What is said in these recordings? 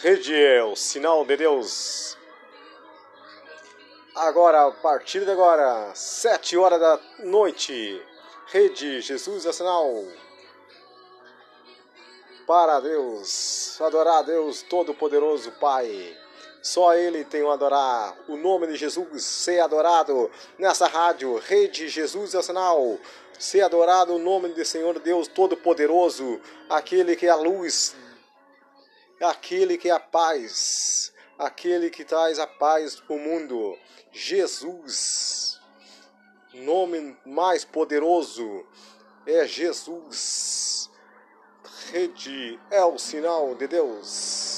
Rede é o sinal de Deus. Agora, a partir de agora, sete horas da noite, Rede Jesus é sinal. Para Deus, adorar a Deus Todo-Poderoso Pai. Só Ele tem o adorar. O nome de Jesus ser adorado nessa rádio, Rede Jesus é sinal. Ser adorado o nome do Senhor Deus Todo-Poderoso, aquele que é a luz aquele que é a paz, aquele que traz a paz para o mundo, Jesus. Nome mais poderoso é Jesus. Rede é o sinal de Deus.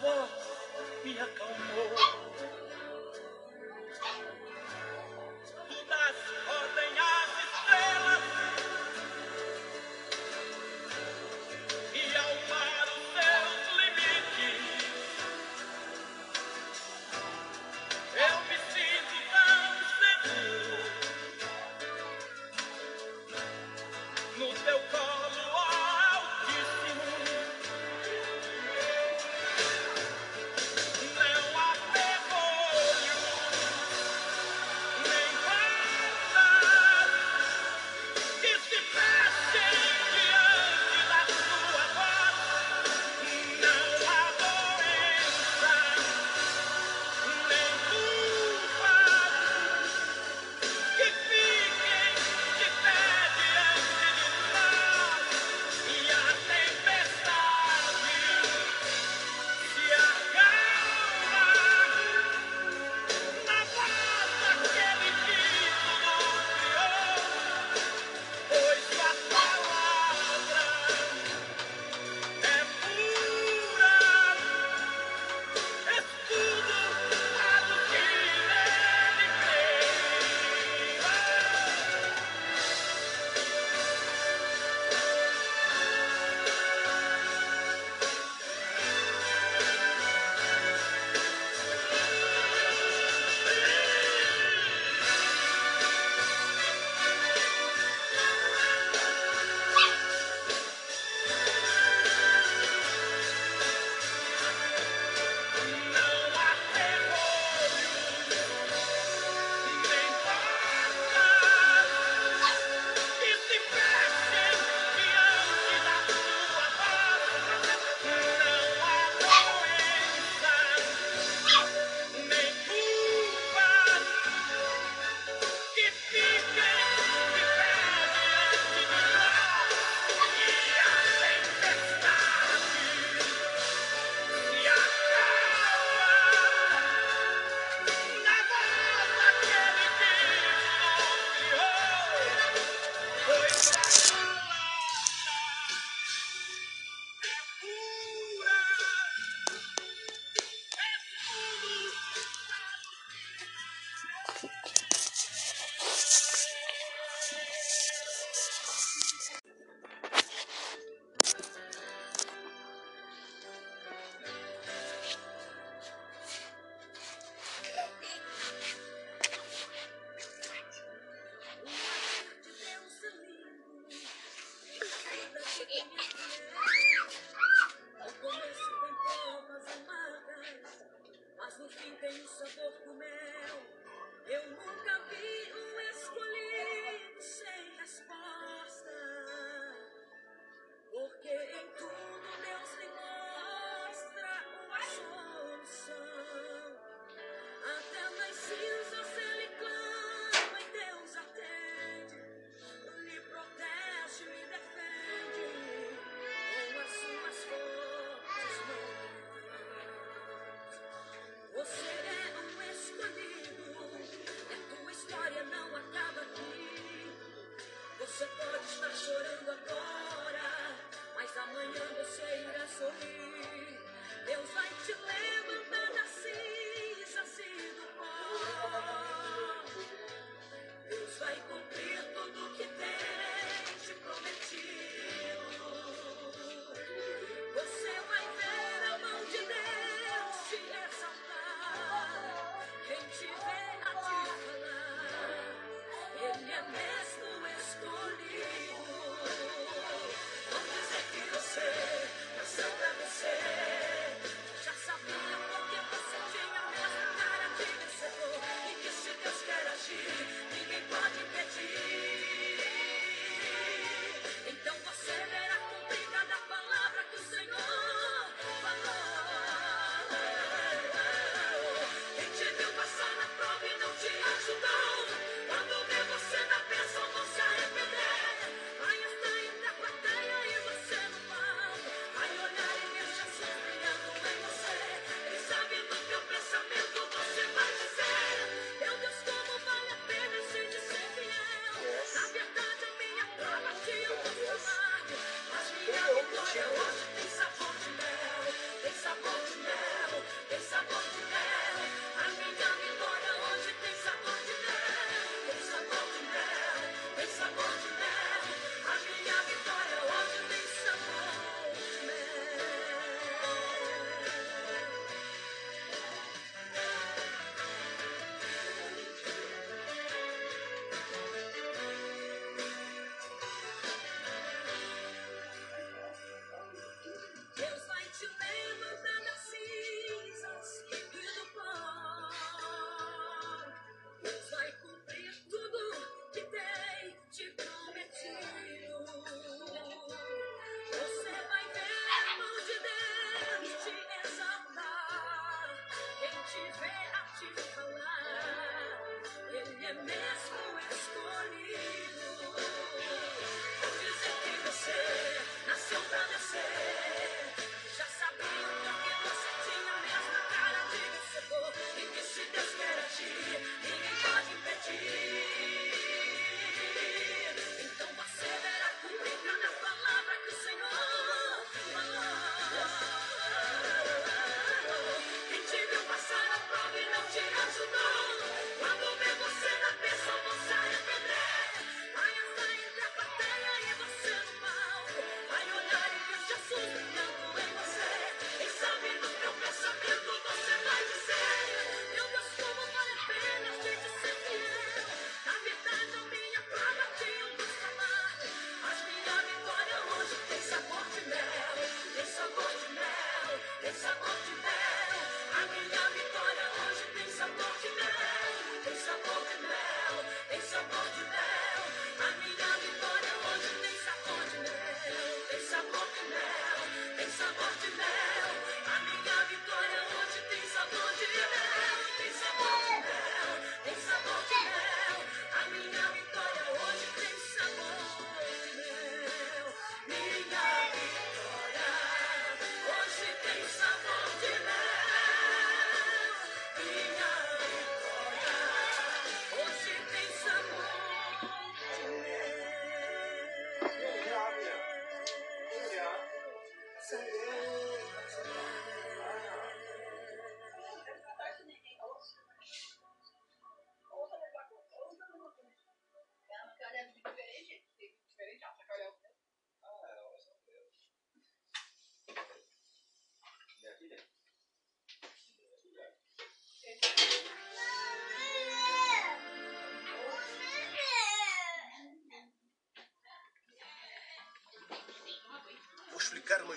voz me acalmou.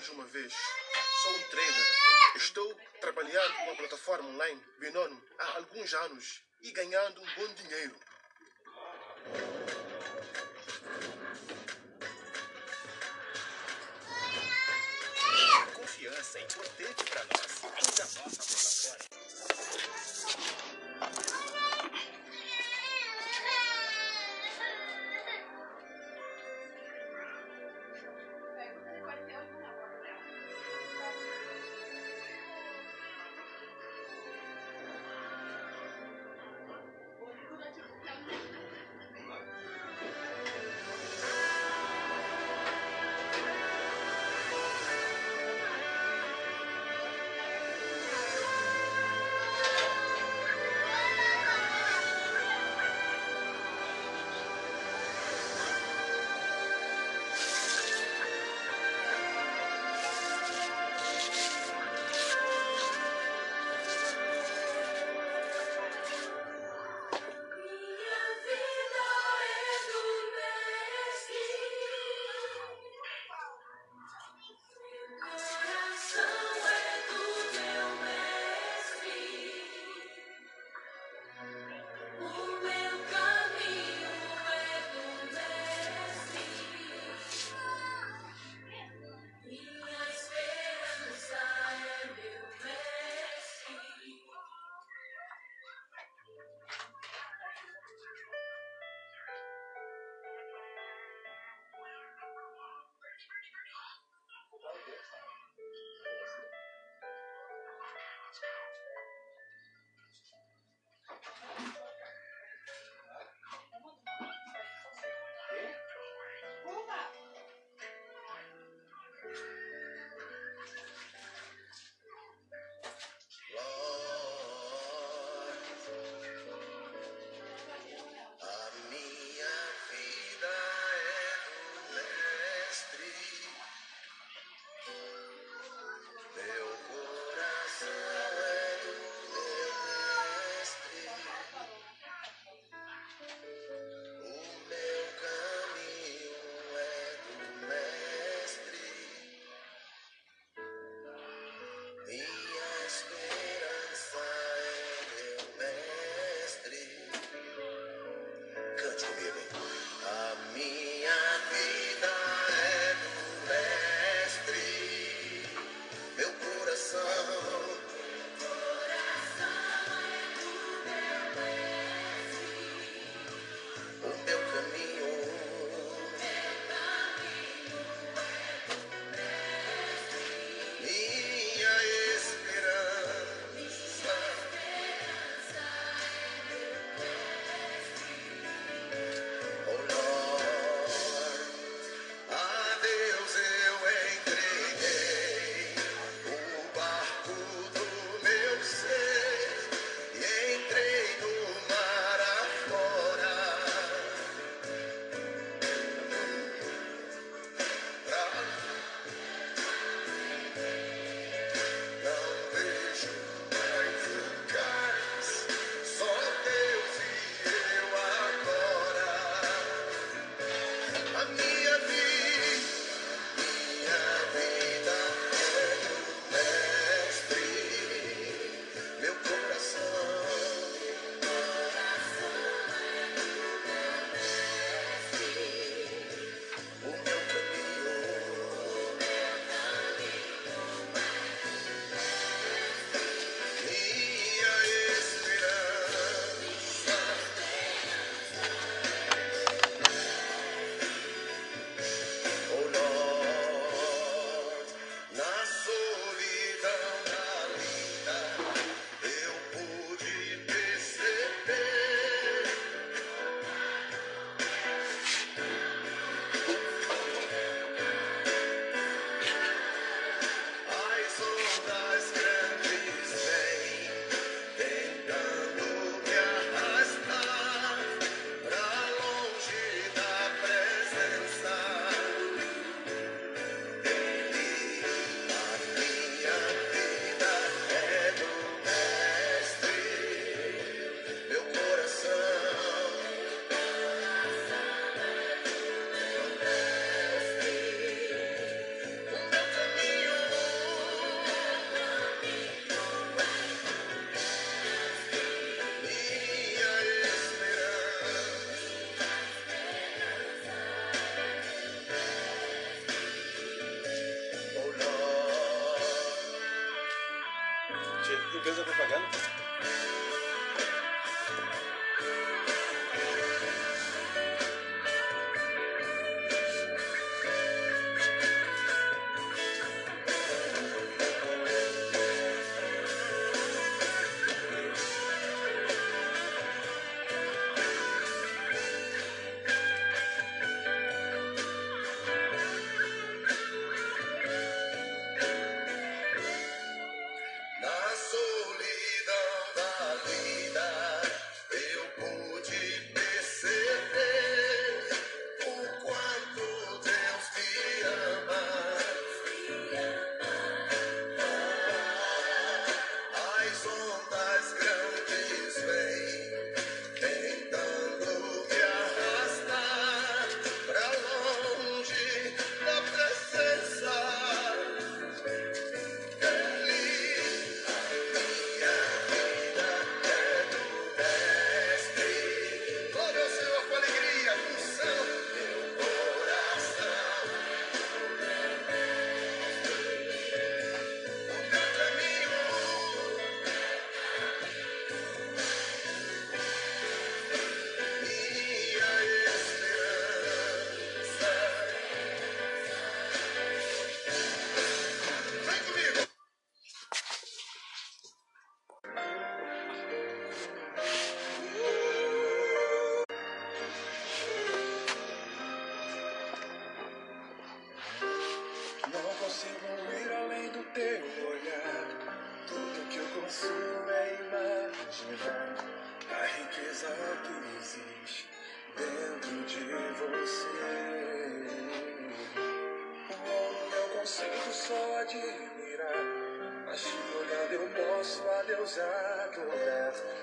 de uma vez. Sou um trader. Estou trabalhando com a plataforma online, Binomo, há alguns anos e ganhando um bom dinheiro. Confiança é importante para nós. Usa a nossa plataforma.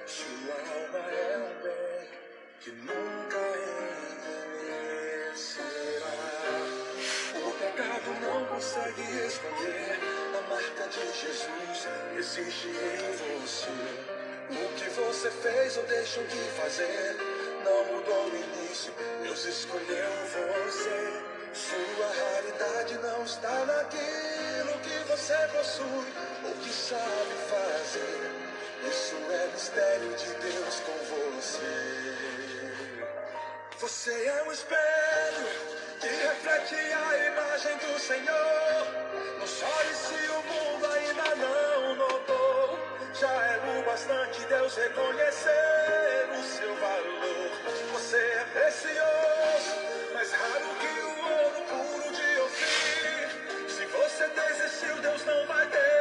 sua alma é um bem que nunca envelhecerá. O pecado não consegue esconder a marca de Jesus, existe em você. O que você fez ou deixou de fazer não mudou o início, Deus escolheu você. Sua realidade não está naquilo que você possui ou que sabe fazer. Isso é mistério de Deus com você. Você é um espelho que reflete a imagem do Senhor. Não chore se o mundo ainda não notou. Já é o bastante Deus reconhecer o seu valor. Você é precioso, mais raro que o ouro puro de ouvir. Se você desistiu, Deus não vai ter.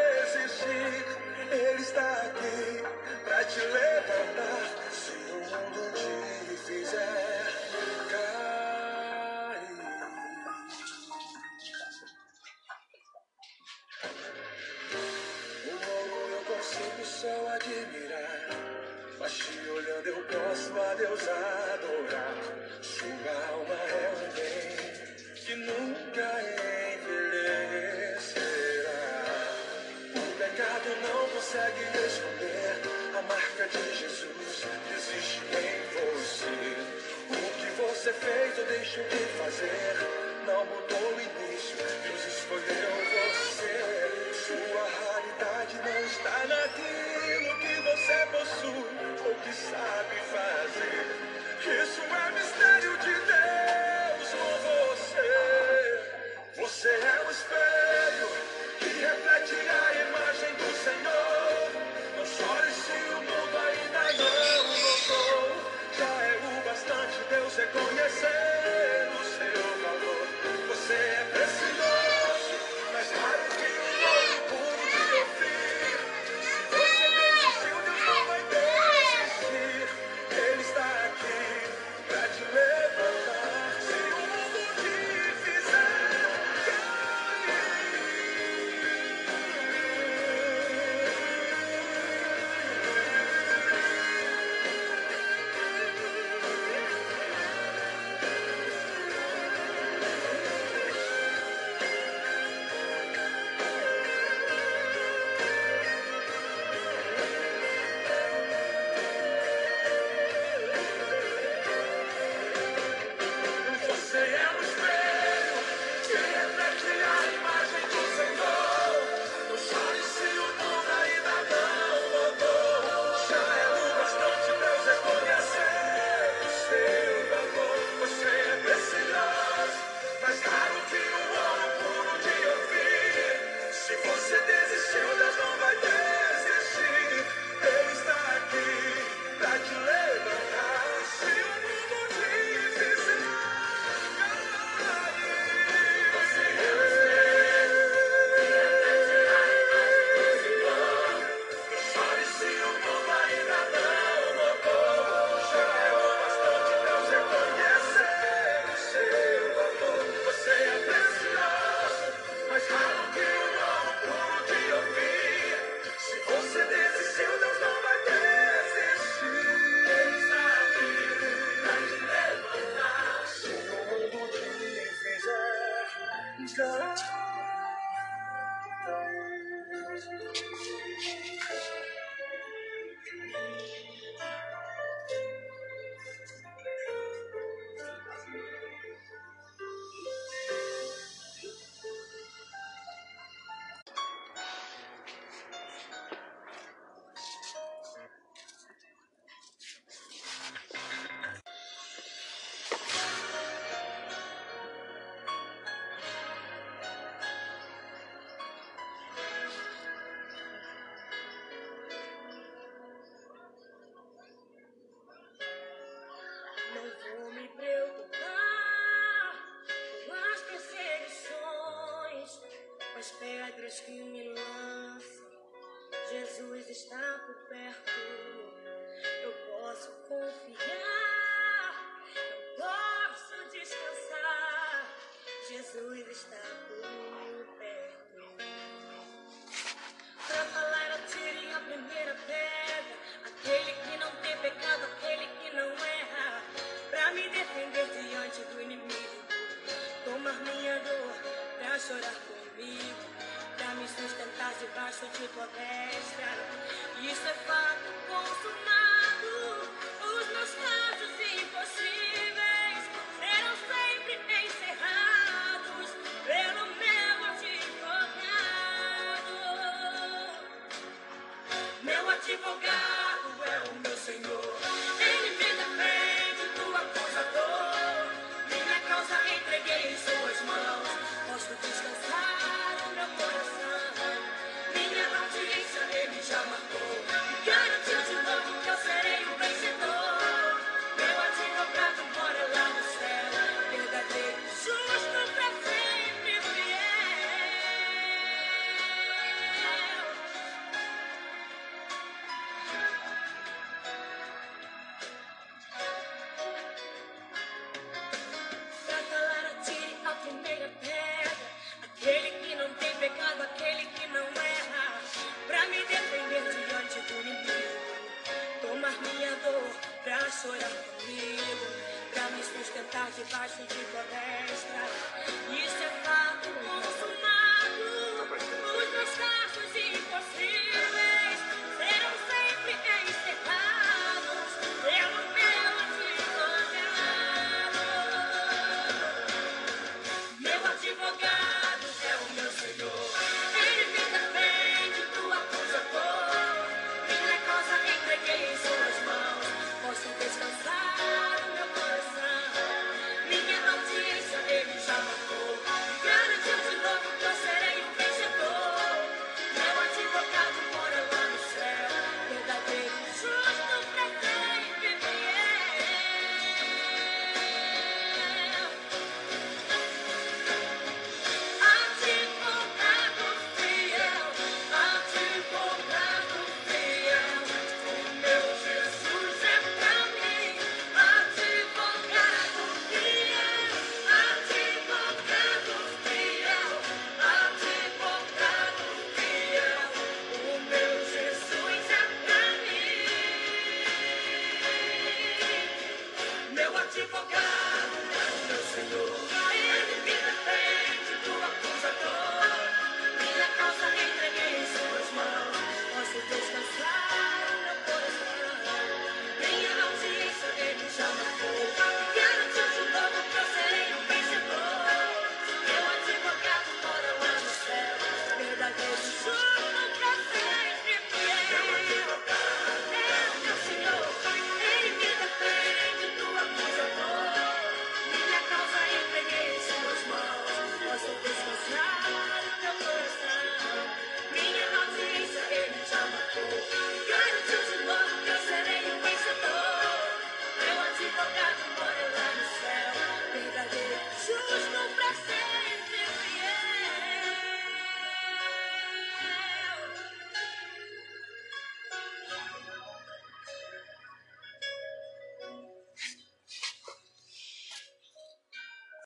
Krishna pedras que me lançam, Jesus está por perto.